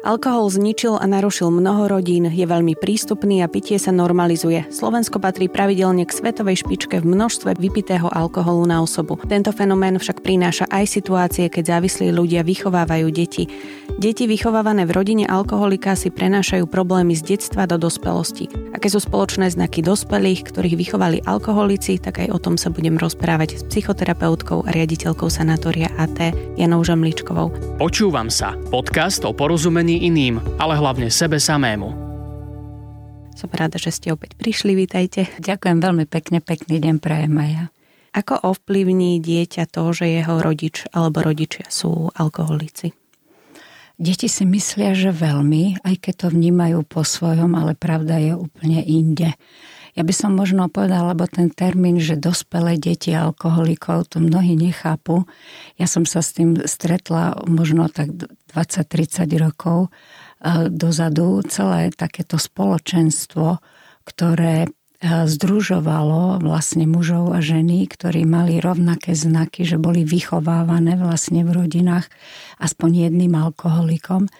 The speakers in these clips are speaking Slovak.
Alkohol zničil a narušil mnoho rodín, je veľmi prístupný a pitie sa normalizuje. Slovensko patrí pravidelne k svetovej špičke v množstve vypitého alkoholu na osobu. Tento fenomén však prináša aj situácie, keď závislí ľudia vychovávajú deti. Deti vychovávané v rodine alkoholika si prenášajú problémy z detstva do dospelosti. Aké sú spoločné znaky dospelých, ktorých vychovali alkoholici, tak aj o tom sa budem rozprávať s psychoterapeutkou a riaditeľkou sanátoria AT Janou Žemličkovou. Počúvam sa. Podcast o porozumení ani iným, ale hlavne sebe samému. Som rada, že ste opäť prišli, vítajte. Ďakujem veľmi pekne, pekný deň prajem aj ja. Ako ovplyvní dieťa to, že jeho rodič alebo rodičia sú alkoholici? Deti si myslia, že veľmi, aj keď to vnímajú po svojom, ale pravda je úplne inde. Ja by som možno povedala, lebo ten termín, že dospelé deti alkoholikov, to mnohí nechápu. Ja som sa s tým stretla možno tak 20-30 rokov e, dozadu. Celé takéto spoločenstvo, ktoré e, združovalo vlastne mužov a ženy, ktorí mali rovnaké znaky, že boli vychovávané vlastne v rodinách aspoň jedným alkoholikom,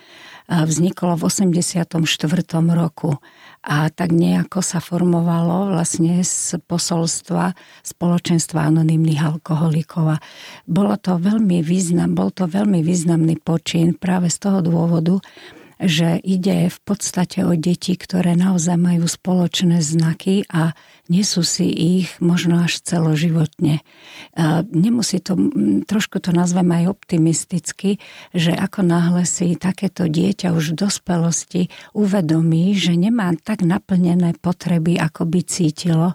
vzniklo v 84. roku a tak nejako sa formovalo vlastne z posolstva spoločenstva anonimných alkoholikov. A bolo to veľmi význam, bol to veľmi významný počin práve z toho dôvodu, že ide v podstate o deti, ktoré naozaj majú spoločné znaky a nesú si ich možno až celoživotne. Nemusí to, trošku to nazvem aj optimisticky, že ako náhle si takéto dieťa už v dospelosti uvedomí, že nemá tak naplnené potreby, ako by cítilo,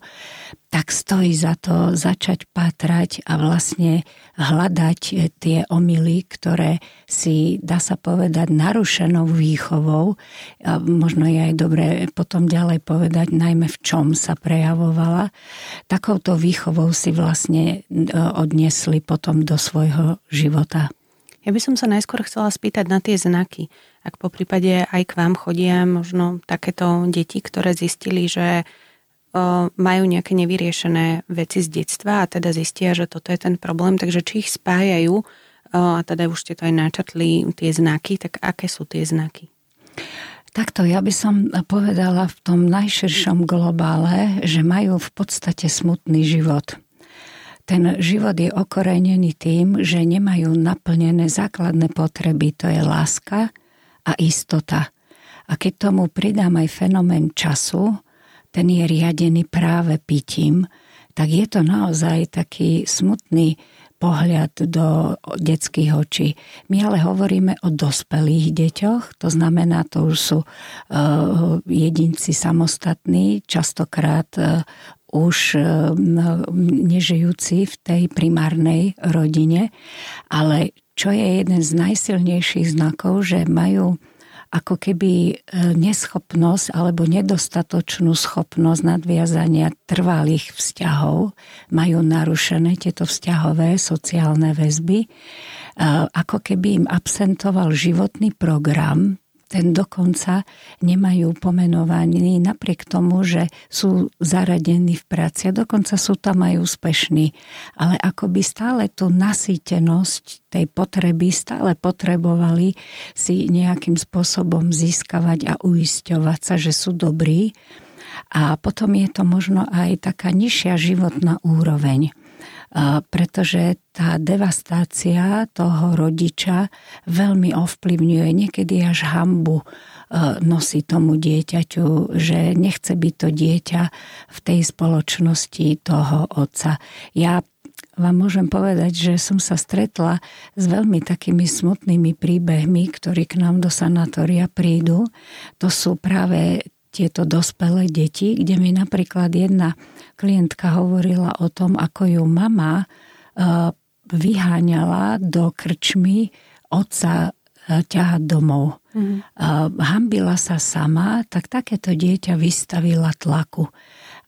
tak stojí za to začať pátrať a vlastne hľadať tie omily, ktoré si, dá sa povedať, narušenou výchovou. A možno je aj dobre potom ďalej povedať, najmä v čom sa prejavovala. Takouto výchovou si vlastne e, odniesli potom do svojho života. Ja by som sa najskôr chcela spýtať na tie znaky. Ak po prípade aj k vám chodia možno takéto deti, ktoré zistili, že majú nejaké nevyriešené veci z detstva a teda zistia, že toto je ten problém, takže či ich spájajú a teda už ste to aj načrtli tie znaky, tak aké sú tie znaky? Takto ja by som povedala v tom najširšom globále, že majú v podstate smutný život. Ten život je okorenený tým, že nemajú naplnené základné potreby, to je láska a istota. A keď tomu pridám aj fenomén času, ten je riadený práve pitím, tak je to naozaj taký smutný pohľad do detských očí. My ale hovoríme o dospelých deťoch, to znamená, to už sú uh, jedinci samostatní, častokrát uh, už uh, nežijúci v tej primárnej rodine, ale čo je jeden z najsilnejších znakov, že majú ako keby e, neschopnosť alebo nedostatočnú schopnosť nadviazania trvalých vzťahov, majú narušené tieto vzťahové sociálne väzby, e, ako keby im absentoval životný program, ten dokonca nemajú pomenovaní napriek tomu, že sú zaradení v práci a dokonca sú tam aj úspešní. Ale ako by stále tú nasýtenosť tej potreby stále potrebovali si nejakým spôsobom získavať a uisťovať sa, že sú dobrí. A potom je to možno aj taká nižšia životná úroveň pretože tá devastácia toho rodiča veľmi ovplyvňuje, niekedy až hambu e, nosí tomu dieťaťu, že nechce byť to dieťa v tej spoločnosti toho otca. Ja vám môžem povedať, že som sa stretla s veľmi takými smutnými príbehmi, ktorí k nám do sanatória prídu. To sú práve tieto dospelé deti, kde mi napríklad jedna klientka hovorila o tom, ako ju mama e, vyháňala do krčmy otca e, ťahať domov. Mm. Hambila sa sama, tak takéto dieťa vystavila tlaku.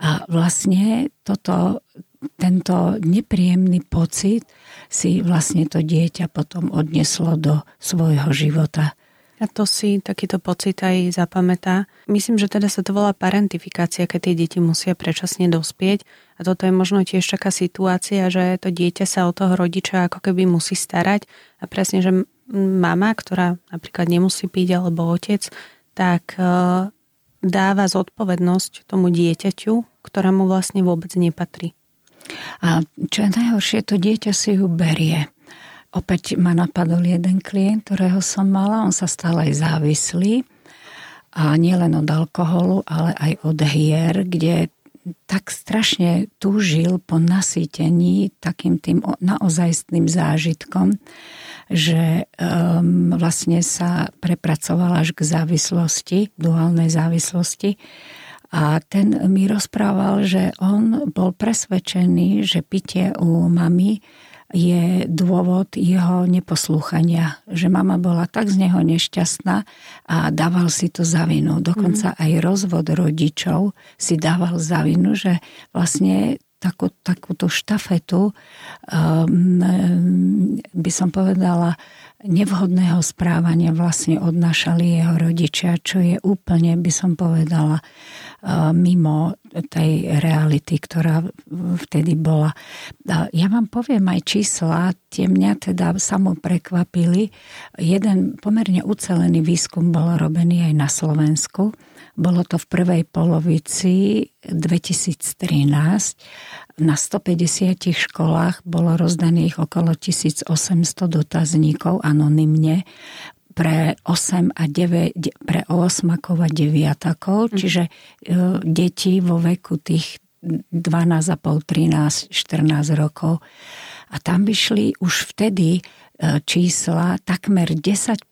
A vlastne toto, tento nepríjemný pocit si vlastne to dieťa potom odneslo do svojho života. A to si takýto pocit aj zapamätá. Myslím, že teda sa to volá parentifikácia, keď tie deti musia predčasne dospieť. A toto je možno tiež taká situácia, že to dieťa sa o toho rodiča ako keby musí starať. A presne, že mama, ktorá napríklad nemusí piť, alebo otec, tak e, dáva zodpovednosť tomu dieťaťu, ktorá mu vlastne vôbec nepatrí. A čo je najhoršie, to dieťa si ju berie. Opäť ma napadol jeden klient, ktorého som mala, on sa stal aj závislý. A nielen od alkoholu, ale aj od hier, kde tak strašne túžil po nasýtení takým tým naozajstným zážitkom, že um, vlastne sa prepracoval až k závislosti, duálnej závislosti. A ten mi rozprával, že on bol presvedčený, že pitie u mami je dôvod jeho neposlúchania. Že mama bola tak z neho nešťastná a dával si to za vinu. Dokonca mm. aj rozvod rodičov si dával za vinu, že vlastne takú, takúto štafetu um, by som povedala nevhodného správania vlastne odnášali jeho rodičia, čo je úplne, by som povedala, uh, mimo tej reality, ktorá vtedy bola. Ja vám poviem aj čísla, tie mňa teda samo prekvapili. Jeden pomerne ucelený výskum bol robený aj na Slovensku bolo to v prvej polovici 2013. Na 150 školách bolo rozdaných okolo 1800 dotazníkov anonymne pre 8 a 9, pre 8 a 9, čiže e, deti vo veku tých 12,5, 13, 14 rokov. A tam by šli už vtedy e, čísla, takmer 10%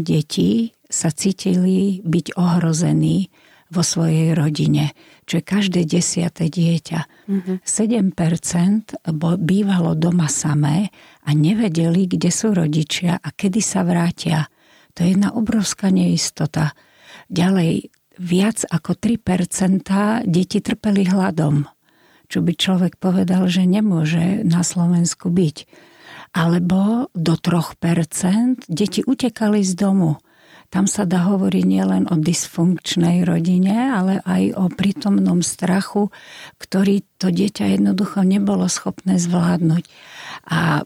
detí sa cítili byť ohrození vo svojej rodine, čo je každé desiate dieťa. Mm-hmm. 7% bývalo doma samé a nevedeli, kde sú rodičia a kedy sa vrátia. To je jedna obrovská neistota. Ďalej, viac ako 3% deti trpeli hladom, čo by človek povedal, že nemôže na Slovensku byť. Alebo do 3% deti utekali z domu tam sa dá hovoriť nielen o dysfunkčnej rodine, ale aj o prítomnom strachu, ktorý to dieťa jednoducho nebolo schopné zvládnuť. A e,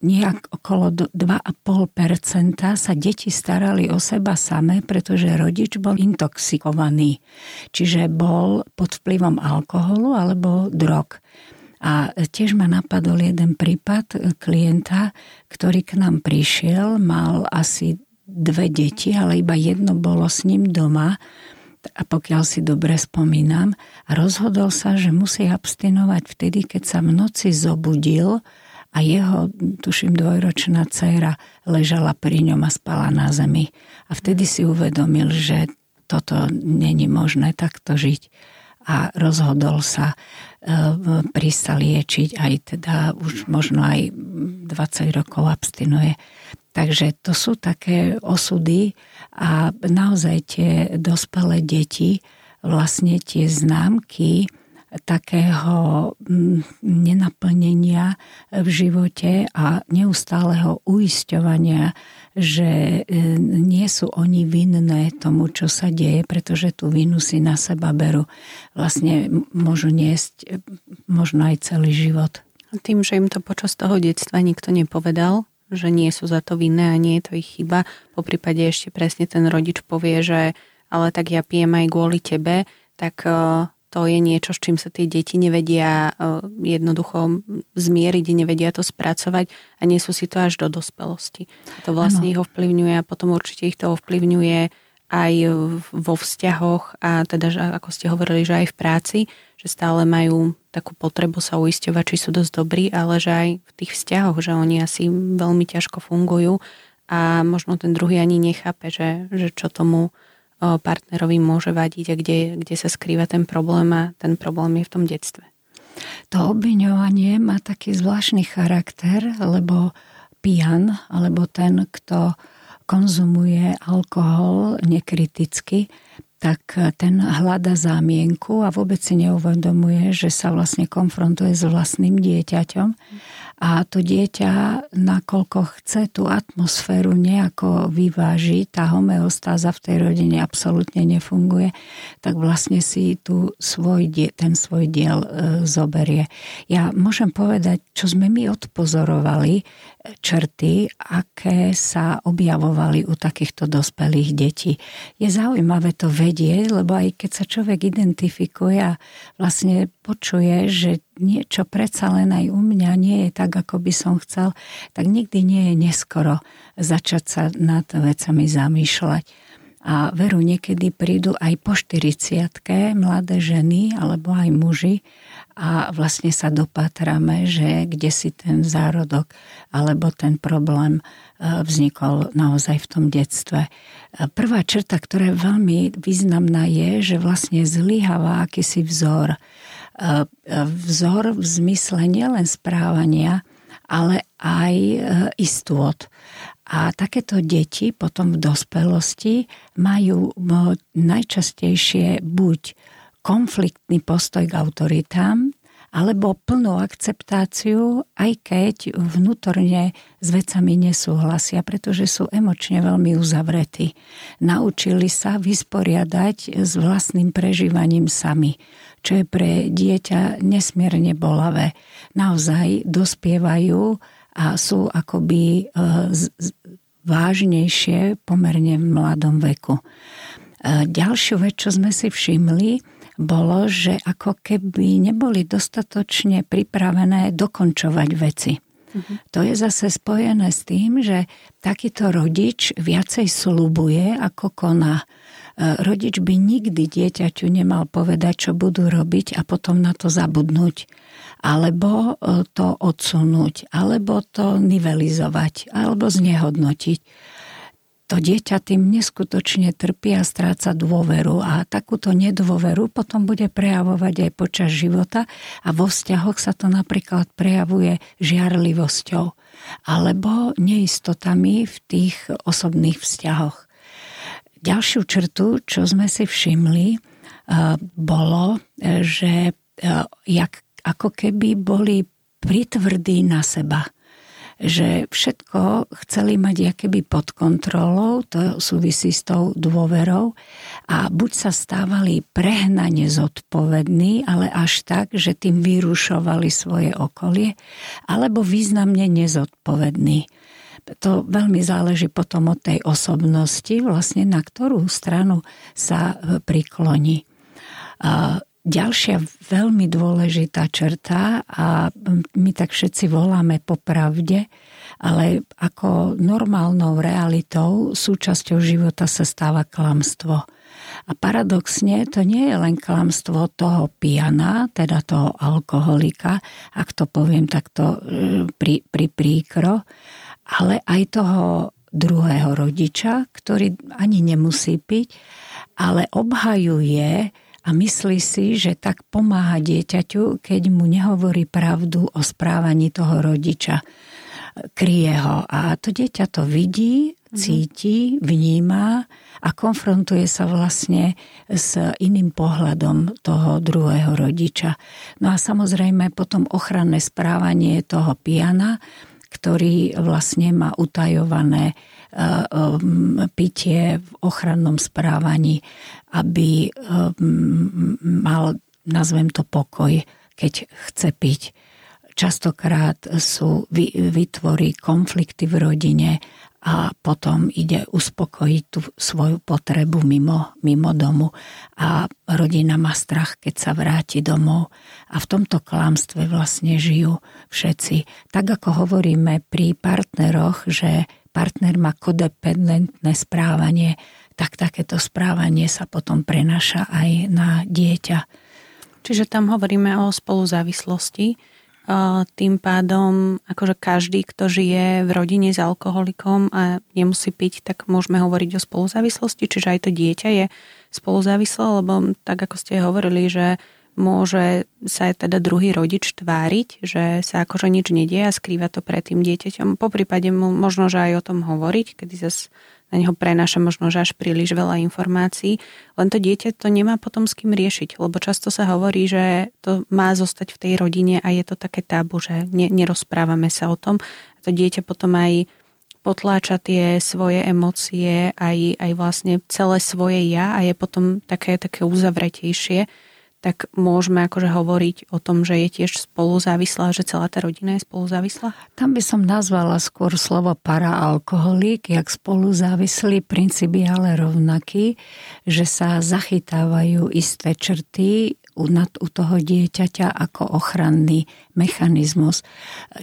nejak okolo 2,5% sa deti starali o seba samé, pretože rodič bol intoxikovaný. Čiže bol pod vplyvom alkoholu alebo drog. A tiež ma napadol jeden prípad klienta, ktorý k nám prišiel, mal asi dve deti, ale iba jedno bolo s ním doma a pokiaľ si dobre spomínam, rozhodol sa, že musí abstinovať vtedy, keď sa v noci zobudil a jeho, tuším, dvojročná dcéra ležala pri ňom a spala na zemi. A vtedy si uvedomil, že toto není možné takto žiť a rozhodol sa e, prísť liečiť, aj teda už možno aj 20 rokov abstinuje. Takže to sú také osudy a naozaj tie dospelé deti, vlastne tie známky takého mm, nenaplnenia v živote a neustáleho uisťovania, že e, nie sú oni vinné tomu, čo sa deje, pretože tú vinu si na seba berú. Vlastne môžu niesť e, možno aj celý život. Tým, že im to počas toho detstva nikto nepovedal, že nie sú za to vinné a nie je to ich chyba. Po prípade ešte presne ten rodič povie, že ale tak ja pijem aj kvôli tebe, tak e, to je niečo, s čím sa tie deti nevedia e, jednoducho zmieriť, nevedia to spracovať a nie sú si to až do dospelosti. To vlastne ano. ich ovplyvňuje a potom určite ich to ovplyvňuje aj vo vzťahoch a teda, ako ste hovorili, že aj v práci, že stále majú takú potrebu sa uisťovať, či sú dosť dobrí, ale že aj v tých vzťahoch, že oni asi veľmi ťažko fungujú a možno ten druhý ani nechápe, že, že čo tomu partnerovi môže vadiť a kde, kde sa skrýva ten problém a ten problém je v tom detstve. To obviňovanie má taký zvláštny charakter, lebo pijan, alebo ten, kto konzumuje alkohol nekriticky, tak ten hľada zámienku a vôbec si neuvedomuje, že sa vlastne konfrontuje s vlastným dieťaťom a to dieťa, nakoľko chce tú atmosféru nejako vyvážiť, tá homeostáza v tej rodine absolútne nefunguje, tak vlastne si tu svoj, ten svoj diel e, zoberie. Ja môžem povedať, čo sme my odpozorovali, črty, aké sa objavovali u takýchto dospelých detí. Je zaujímavé to vedieť, lebo aj keď sa človek identifikuje a vlastne počuje, že niečo predsa len aj u mňa nie je tak, ako by som chcel, tak nikdy nie je neskoro začať sa nad vecami zamýšľať a veru niekedy prídu aj po 40 mladé ženy alebo aj muži a vlastne sa dopatrame, že kde si ten zárodok alebo ten problém e, vznikol naozaj v tom detstve. E, prvá črta, ktorá je veľmi významná je, že vlastne zlyháva akýsi vzor. E, vzor v zmysle nielen správania, ale aj istôt. A takéto deti potom v dospelosti majú najčastejšie buď konfliktný postoj k autoritám, alebo plnú akceptáciu, aj keď vnútorne s vecami nesúhlasia, pretože sú emočne veľmi uzavretí. Naučili sa vysporiadať s vlastným prežívaním sami, čo je pre dieťa nesmierne bolavé. Naozaj dospievajú a sú akoby e, vážnejšie pomerne v mladom veku. E, ďalšiu vec, čo sme si všimli, bolo, že ako keby neboli dostatočne pripravené dokončovať veci. Uh-huh. To je zase spojené s tým, že takýto rodič viacej slubuje, ako koná. E, rodič by nikdy dieťaťu nemal povedať, čo budú robiť a potom na to zabudnúť alebo e, to odsunúť, alebo to nivelizovať, alebo znehodnotiť. To dieťa tým neskutočne trpí a stráca dôveru a takúto nedôveru potom bude prejavovať aj počas života a vo vzťahoch sa to napríklad prejavuje žiarlivosťou alebo neistotami v tých osobných vzťahoch. Ďalšiu črtu, čo sme si všimli, e, bolo, e, že jak ako keby boli pritvrdí na seba že všetko chceli mať keby pod kontrolou, to súvisí s tou dôverou a buď sa stávali prehnane zodpovední, ale až tak, že tým vyrušovali svoje okolie, alebo významne nezodpovední. To veľmi záleží potom od tej osobnosti, vlastne na ktorú stranu sa prikloní. Ďalšia veľmi dôležitá črta a my tak všetci voláme po pravde, ale ako normálnou realitou súčasťou života sa stáva klamstvo. A paradoxne to nie je len klamstvo toho pijana, teda toho alkoholika, ak to poviem takto e, pri, pri príkro, ale aj toho druhého rodiča, ktorý ani nemusí piť, ale obhajuje a myslí si, že tak pomáha dieťaťu, keď mu nehovorí pravdu o správaní toho rodiča. Kryje ho a to dieťa to vidí, mhm. cíti, vníma a konfrontuje sa vlastne s iným pohľadom toho druhého rodiča. No a samozrejme potom ochranné správanie toho piana, ktorý vlastne má utajované pitie v ochrannom správaní, aby um, mal, nazvem to pokoj, keď chce piť. Častokrát sú, vytvorí konflikty v rodine a potom ide uspokojiť tú svoju potrebu mimo, mimo domu a rodina má strach, keď sa vráti domov a v tomto klamstve vlastne žijú všetci. Tak ako hovoríme pri partneroch, že partner má kodependentné správanie, tak takéto správanie sa potom prenaša aj na dieťa. Čiže tam hovoríme o spoluzávislosti. Tým pádom, akože každý, kto žije v rodine s alkoholikom a nemusí piť, tak môžeme hovoriť o spoluzávislosti, čiže aj to dieťa je spoluzávislé, lebo tak ako ste hovorili, že môže sa teda druhý rodič tváriť, že sa akože nič nedie a skrýva to pred tým dieťaťom. Po prípade mu možno, že aj o tom hovoriť, kedy zase na neho prenáša možno, že až príliš veľa informácií, len to dieťa to nemá potom s kým riešiť, lebo často sa hovorí, že to má zostať v tej rodine a je to také tabu, že ne, nerozprávame sa o tom. A to dieťa potom aj potláča tie svoje emócie, aj, aj vlastne celé svoje ja a je potom také, také uzavretejšie tak môžeme akože hovoriť o tom, že je tiež spoluzávislá, že celá tá rodina je spoluzávislá? Tam by som nazvala skôr slovo paraalkoholík, jak spoluzávislý, princíp je ale rovnaký, že sa zachytávajú isté črty u, u toho dieťaťa ako ochranný mechanizmus.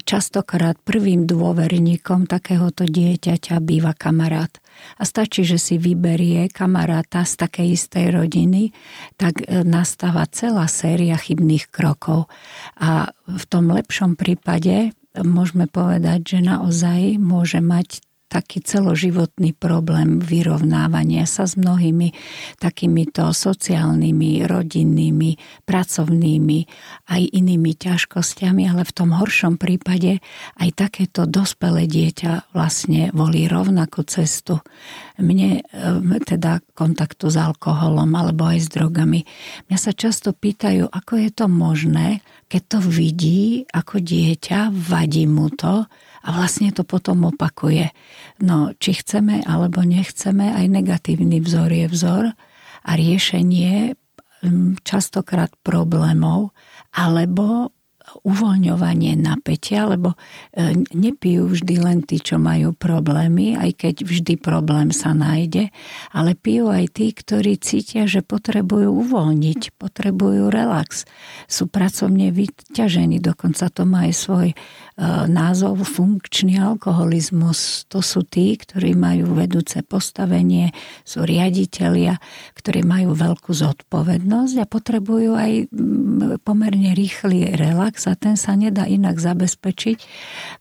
Častokrát prvým dôverníkom takéhoto dieťaťa býva kamarát a stačí, že si vyberie kamaráta z takej istej rodiny, tak e, nastáva celá séria chybných krokov. A v tom lepšom prípade môžeme povedať, že naozaj môže mať taký celoživotný problém vyrovnávania sa s mnohými takýmito sociálnymi, rodinnými, pracovnými aj inými ťažkosťami, ale v tom horšom prípade aj takéto dospelé dieťa vlastne volí rovnakú cestu. Mne teda kontaktu s alkoholom alebo aj s drogami. Mňa sa často pýtajú, ako je to možné, keď to vidí ako dieťa, vadí mu to, a vlastne to potom opakuje. No, či chceme alebo nechceme, aj negatívny vzor je vzor a riešenie mm, častokrát problémov alebo uvoľňovanie napätia, lebo e, nepijú vždy len tí, čo majú problémy, aj keď vždy problém sa nájde, ale pijú aj tí, ktorí cítia, že potrebujú uvoľniť, potrebujú relax, sú pracovne vyťažení, dokonca to má aj svoj e, názov funkčný alkoholizmus. To sú tí, ktorí majú vedúce postavenie, sú riaditeľia, ktorí majú veľkú zodpovednosť a potrebujú aj pomerne rýchly relax a ten sa nedá inak zabezpečiť,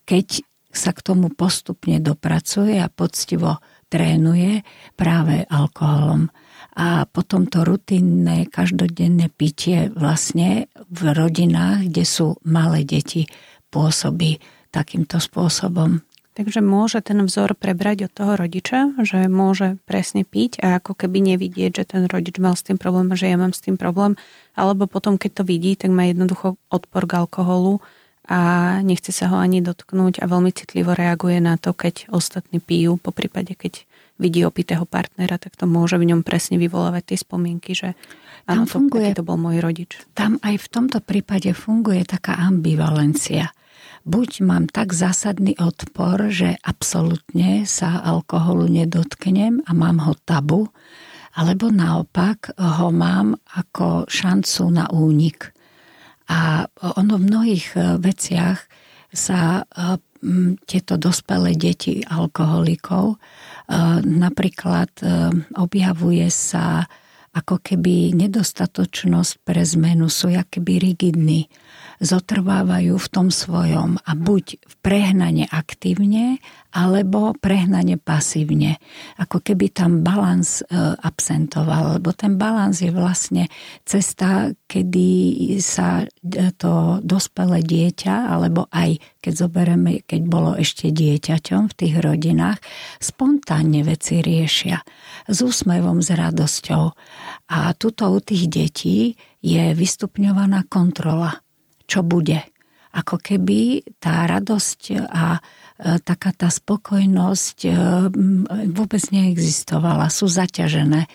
keď sa k tomu postupne dopracuje a poctivo trénuje práve alkoholom. A potom to rutinné, každodenné pitie vlastne v rodinách, kde sú malé deti, pôsobí takýmto spôsobom. Takže môže ten vzor prebrať od toho rodiča, že môže presne piť a ako keby nevidieť, že ten rodič mal s tým problém že ja mám s tým problém. Alebo potom, keď to vidí, tak má jednoducho odpor k alkoholu a nechce sa ho ani dotknúť a veľmi citlivo reaguje na to, keď ostatní pijú, po prípade, keď vidí opitého partnera, tak to môže v ňom presne vyvolávať tie spomienky, že áno, to, funguje, to bol môj rodič. Tam aj v tomto prípade funguje taká ambivalencia buď mám tak zásadný odpor, že absolútne sa alkoholu nedotknem a mám ho tabu, alebo naopak ho mám ako šancu na únik. A ono v mnohých e, veciach sa e, tieto dospelé deti alkoholikov e, napríklad objavuje sa ako keby nedostatočnosť pre zmenu, sú keby rigidní zotrvávajú v tom svojom a buď prehnane aktívne, alebo prehnane pasívne. Ako keby tam balans e, absentoval, lebo ten balans je vlastne cesta, kedy sa e, to dospelé dieťa, alebo aj keď zoberieme, keď bolo ešte dieťaťom v tých rodinách, spontánne veci riešia s úsmevom, s radosťou. A tuto u tých detí je vystupňovaná kontrola čo bude. Ako keby tá radosť a e, taká tá spokojnosť e, vôbec neexistovala, sú zaťažené.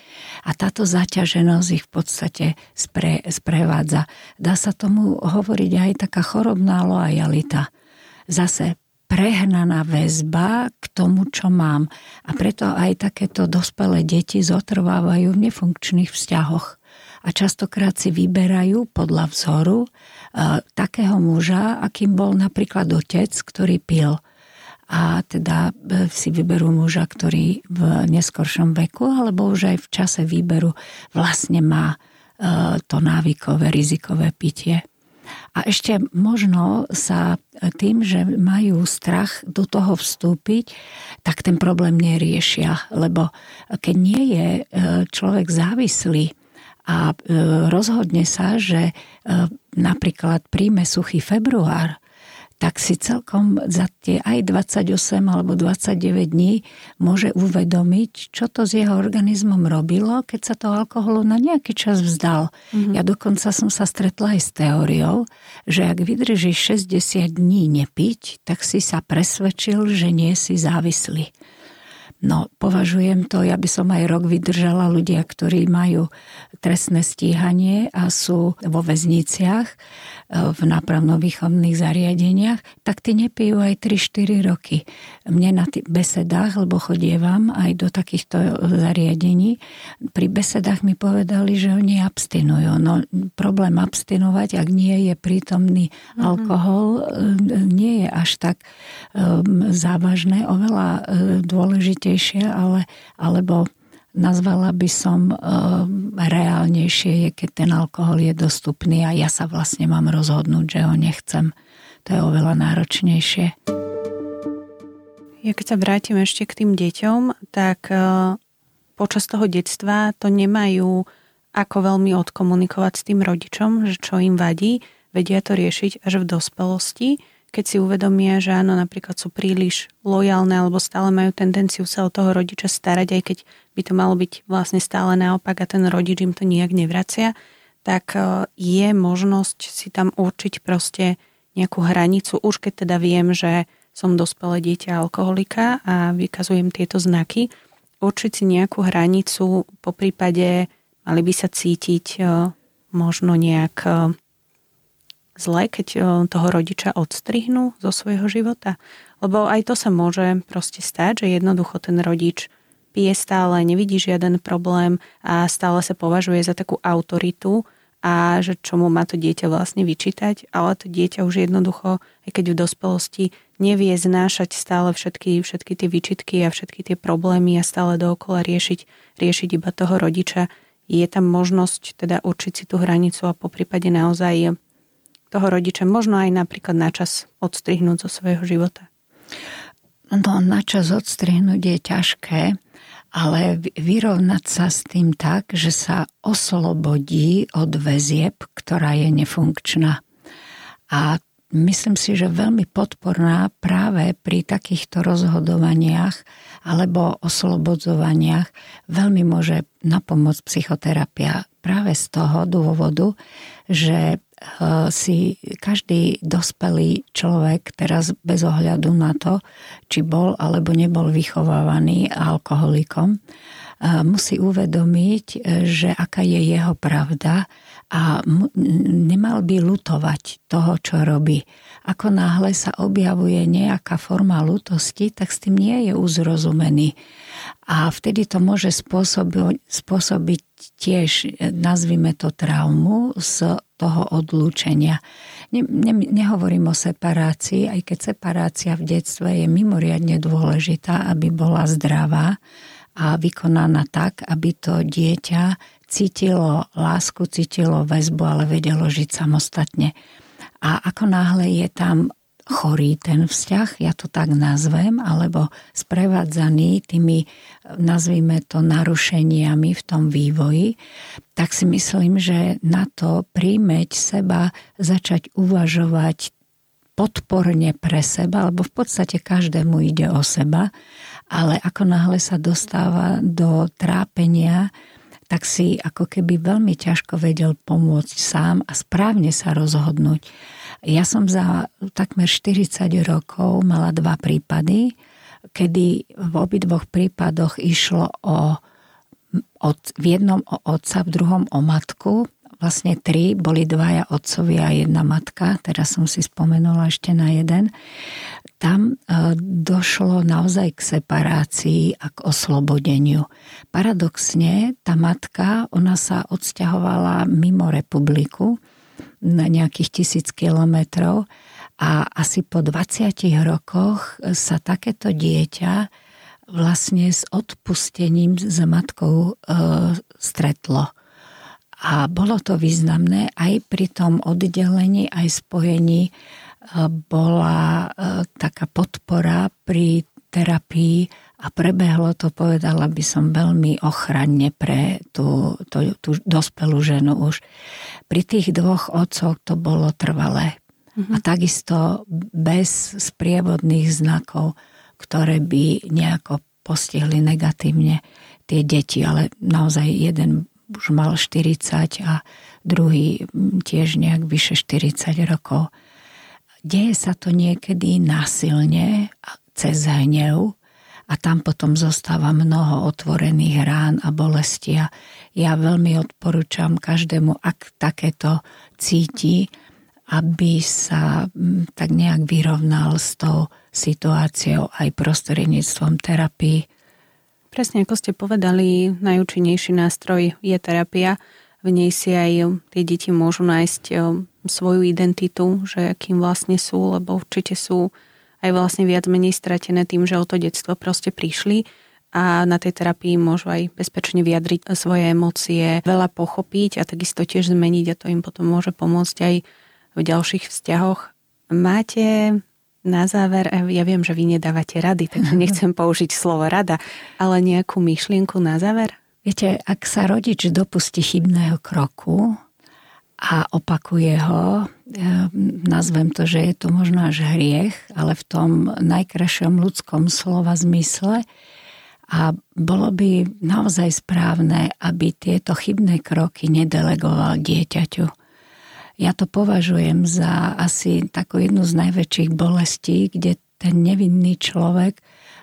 A táto zaťaženosť ich v podstate spre, sprevádza. Dá sa tomu hovoriť aj taká chorobná lojalita. Zase prehnaná väzba k tomu, čo mám. A preto aj takéto dospelé deti zotrvávajú v nefunkčných vzťahoch. A častokrát si vyberajú podľa vzoru takého muža, akým bol napríklad otec, ktorý pil. A teda e, si vyberú muža, ktorý v neskoršom veku, alebo už aj v čase výberu vlastne má e, to návykové, rizikové pitie. A ešte možno sa tým, že majú strach do toho vstúpiť, tak ten problém neriešia. Lebo keď nie je e, človek závislý a rozhodne sa, že napríklad príjme suchý február, tak si celkom za tie aj 28 alebo 29 dní môže uvedomiť, čo to s jeho organizmom robilo, keď sa to alkoholu na nejaký čas vzdal. Mm-hmm. Ja dokonca som sa stretla aj s teóriou, že ak vydržíš 60 dní nepiť, tak si sa presvedčil, že nie si závislý No, považujem to, ja by som aj rok vydržala ľudia, ktorí majú trestné stíhanie a sú vo väzniciach v nápravno-výchovných zariadeniach, tak tí nepijú aj 3-4 roky. Mne na tých besedách, lebo chodievam aj do takýchto zariadení, pri besedách mi povedali, že oni abstinujú. No problém abstinovať, ak nie je prítomný mm-hmm. alkohol, nie je až tak um, závažné, oveľa uh, dôležitejšie, ale, alebo nazvala by som uh, reálnejšie je, keď ten alkohol je dostupný a ja sa vlastne mám rozhodnúť, že ho nechcem. To je oveľa náročnejšie. Ja keď sa vrátim ešte k tým deťom, tak uh, počas toho detstva to nemajú ako veľmi odkomunikovať s tým rodičom, že čo im vadí, vedia to riešiť až v dospelosti keď si uvedomia, že áno, napríklad sú príliš lojálne alebo stále majú tendenciu sa o toho rodiča starať, aj keď by to malo byť vlastne stále naopak a ten rodič im to nijak nevracia, tak e, je možnosť si tam určiť proste nejakú hranicu, už keď teda viem, že som dospelé dieťa alkoholika a vykazujem tieto znaky, určiť si nejakú hranicu, po prípade mali by sa cítiť e, možno nejak e, zle, keď toho rodiča odstrihnú zo svojho života? Lebo aj to sa môže proste stať, že jednoducho ten rodič pije stále, nevidí žiaden problém a stále sa považuje za takú autoritu a že čomu má to dieťa vlastne vyčítať, ale to dieťa už jednoducho, aj keď v dospelosti nevie znášať stále všetky, všetky tie výčitky a všetky tie problémy a stále dookola riešiť, riešiť iba toho rodiča, je tam možnosť teda určiť si tú hranicu a po prípade naozaj toho rodiča možno aj napríklad načas odstrihnúť zo svojho života? No, načas odstrihnúť je ťažké, ale vyrovnať sa s tým tak, že sa oslobodí od väzieb, ktorá je nefunkčná. A myslím si, že veľmi podporná práve pri takýchto rozhodovaniach alebo oslobodzovaniach veľmi môže napomôcť psychoterapia práve z toho dôvodu, že si každý dospelý človek teraz bez ohľadu na to, či bol alebo nebol vychovávaný alkoholikom, eh, musí uvedomiť, eh, že aká je jeho pravda a nemal by lutovať toho, čo robí. Ako náhle sa objavuje nejaká forma lutosti, tak s tým nie je uzrozumený. A vtedy to môže spôsobiť, spôsobiť tiež, nazvime to traumu z toho odlúčenia. Ne, ne, nehovorím o separácii, aj keď separácia v detstve je mimoriadne dôležitá, aby bola zdravá a vykonaná tak, aby to dieťa cítilo lásku, cítilo väzbu, ale vedelo žiť samostatne. A ako náhle je tam chorý ten vzťah, ja to tak nazvem, alebo sprevádzaný tými, nazvime to, narušeniami v tom vývoji, tak si myslím, že na to príjmeť seba, začať uvažovať podporne pre seba, lebo v podstate každému ide o seba, ale ako náhle sa dostáva do trápenia, tak si ako keby veľmi ťažko vedel pomôcť sám a správne sa rozhodnúť. Ja som za takmer 40 rokov mala dva prípady, kedy v obidvoch prípadoch išlo o, od, v jednom o otca, v druhom o matku. Vlastne tri, boli dvaja otcovia a jedna matka, teraz som si spomenula ešte na jeden. Tam e, došlo naozaj k separácii a k oslobodeniu. Paradoxne, tá matka, ona sa odsťahovala mimo republiku, na nejakých tisíc kilometrov a asi po 20 rokoch sa takéto dieťa vlastne s odpustením s matkou e, stretlo. A bolo to významné aj pri tom oddelení, aj spojení bola e, taká podpora pri terapii a prebehlo to, povedala by som, veľmi ochranne pre tú, tú, tú dospelú ženu už. Pri tých dvoch otcoch to bolo trvalé. Mm-hmm. A takisto bez sprievodných znakov, ktoré by nejako postihli negatívne tie deti, ale naozaj jeden už mal 40 a druhý tiež nejak vyše 40 rokov. Deje sa to niekedy násilne, cez hnev, a tam potom zostáva mnoho otvorených rán a bolesti. A ja veľmi odporúčam každému, ak takéto cíti, aby sa mm, tak nejak vyrovnal s tou situáciou aj prostredníctvom terapii. Presne ako ste povedali, najúčinnejší nástroj je terapia. V nej si aj tie deti môžu nájsť svoju identitu, že akým vlastne sú, lebo určite sú aj vlastne viac menej stratené tým, že o to detstvo proste prišli a na tej terapii môžu aj bezpečne vyjadriť svoje emócie, veľa pochopiť a takisto tiež zmeniť a to im potom môže pomôcť aj v ďalších vzťahoch. Máte na záver, ja viem, že vy nedávate rady, takže nechcem použiť slovo rada, ale nejakú myšlienku na záver? Viete, ak sa rodič dopustí chybného kroku, a opakuje ho. Nazvem to, že je to možno až hriech, ale v tom najkrajšom ľudskom slova zmysle. A bolo by naozaj správne, aby tieto chybné kroky nedelegoval dieťaťu. Ja to považujem za asi takú jednu z najväčších bolestí, kde ten nevinný človek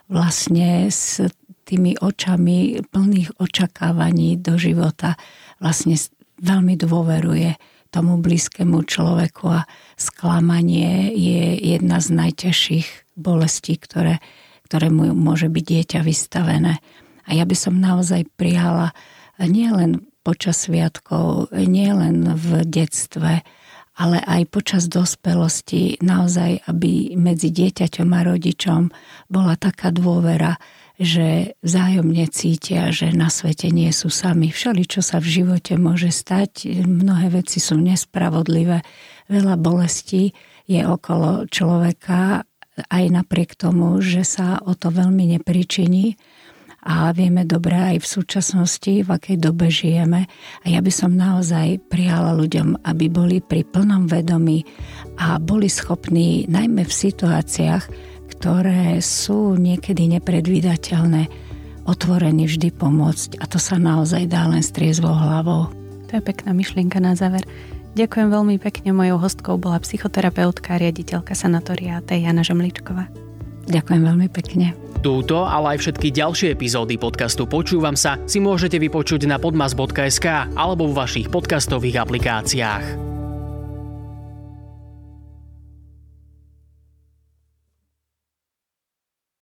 vlastne s tými očami plných očakávaní do života vlastne veľmi dôveruje tomu blízkemu človeku a sklamanie je jedna z najťažších bolestí, ktoré, ktoré mu môže byť dieťa vystavené. A ja by som naozaj prijala nielen počas sviatkov, nielen v detstve, ale aj počas dospelosti naozaj, aby medzi dieťaťom a rodičom bola taká dôvera, že vzájomne cítia, že na svete nie sú sami. Všeli, čo sa v živote môže stať, mnohé veci sú nespravodlivé, veľa bolestí je okolo človeka, aj napriek tomu, že sa o to veľmi nepričiní a vieme dobre aj v súčasnosti, v akej dobe žijeme. A ja by som naozaj prijala ľuďom, aby boli pri plnom vedomí a boli schopní najmä v situáciách, ktoré sú niekedy nepredvídateľné, otvorený vždy pomôcť a to sa naozaj dá len s triezvou hlavou. To je pekná myšlienka na záver. Ďakujem veľmi pekne. Mojou hostkou bola psychoterapeutka a riaditeľka sanatória T. Jana Žemličková. Ďakujem veľmi pekne. Túto, ale aj všetky ďalšie epizódy podcastu Počúvam sa si môžete vypočuť na podmas.sk alebo v vašich podcastových aplikáciách.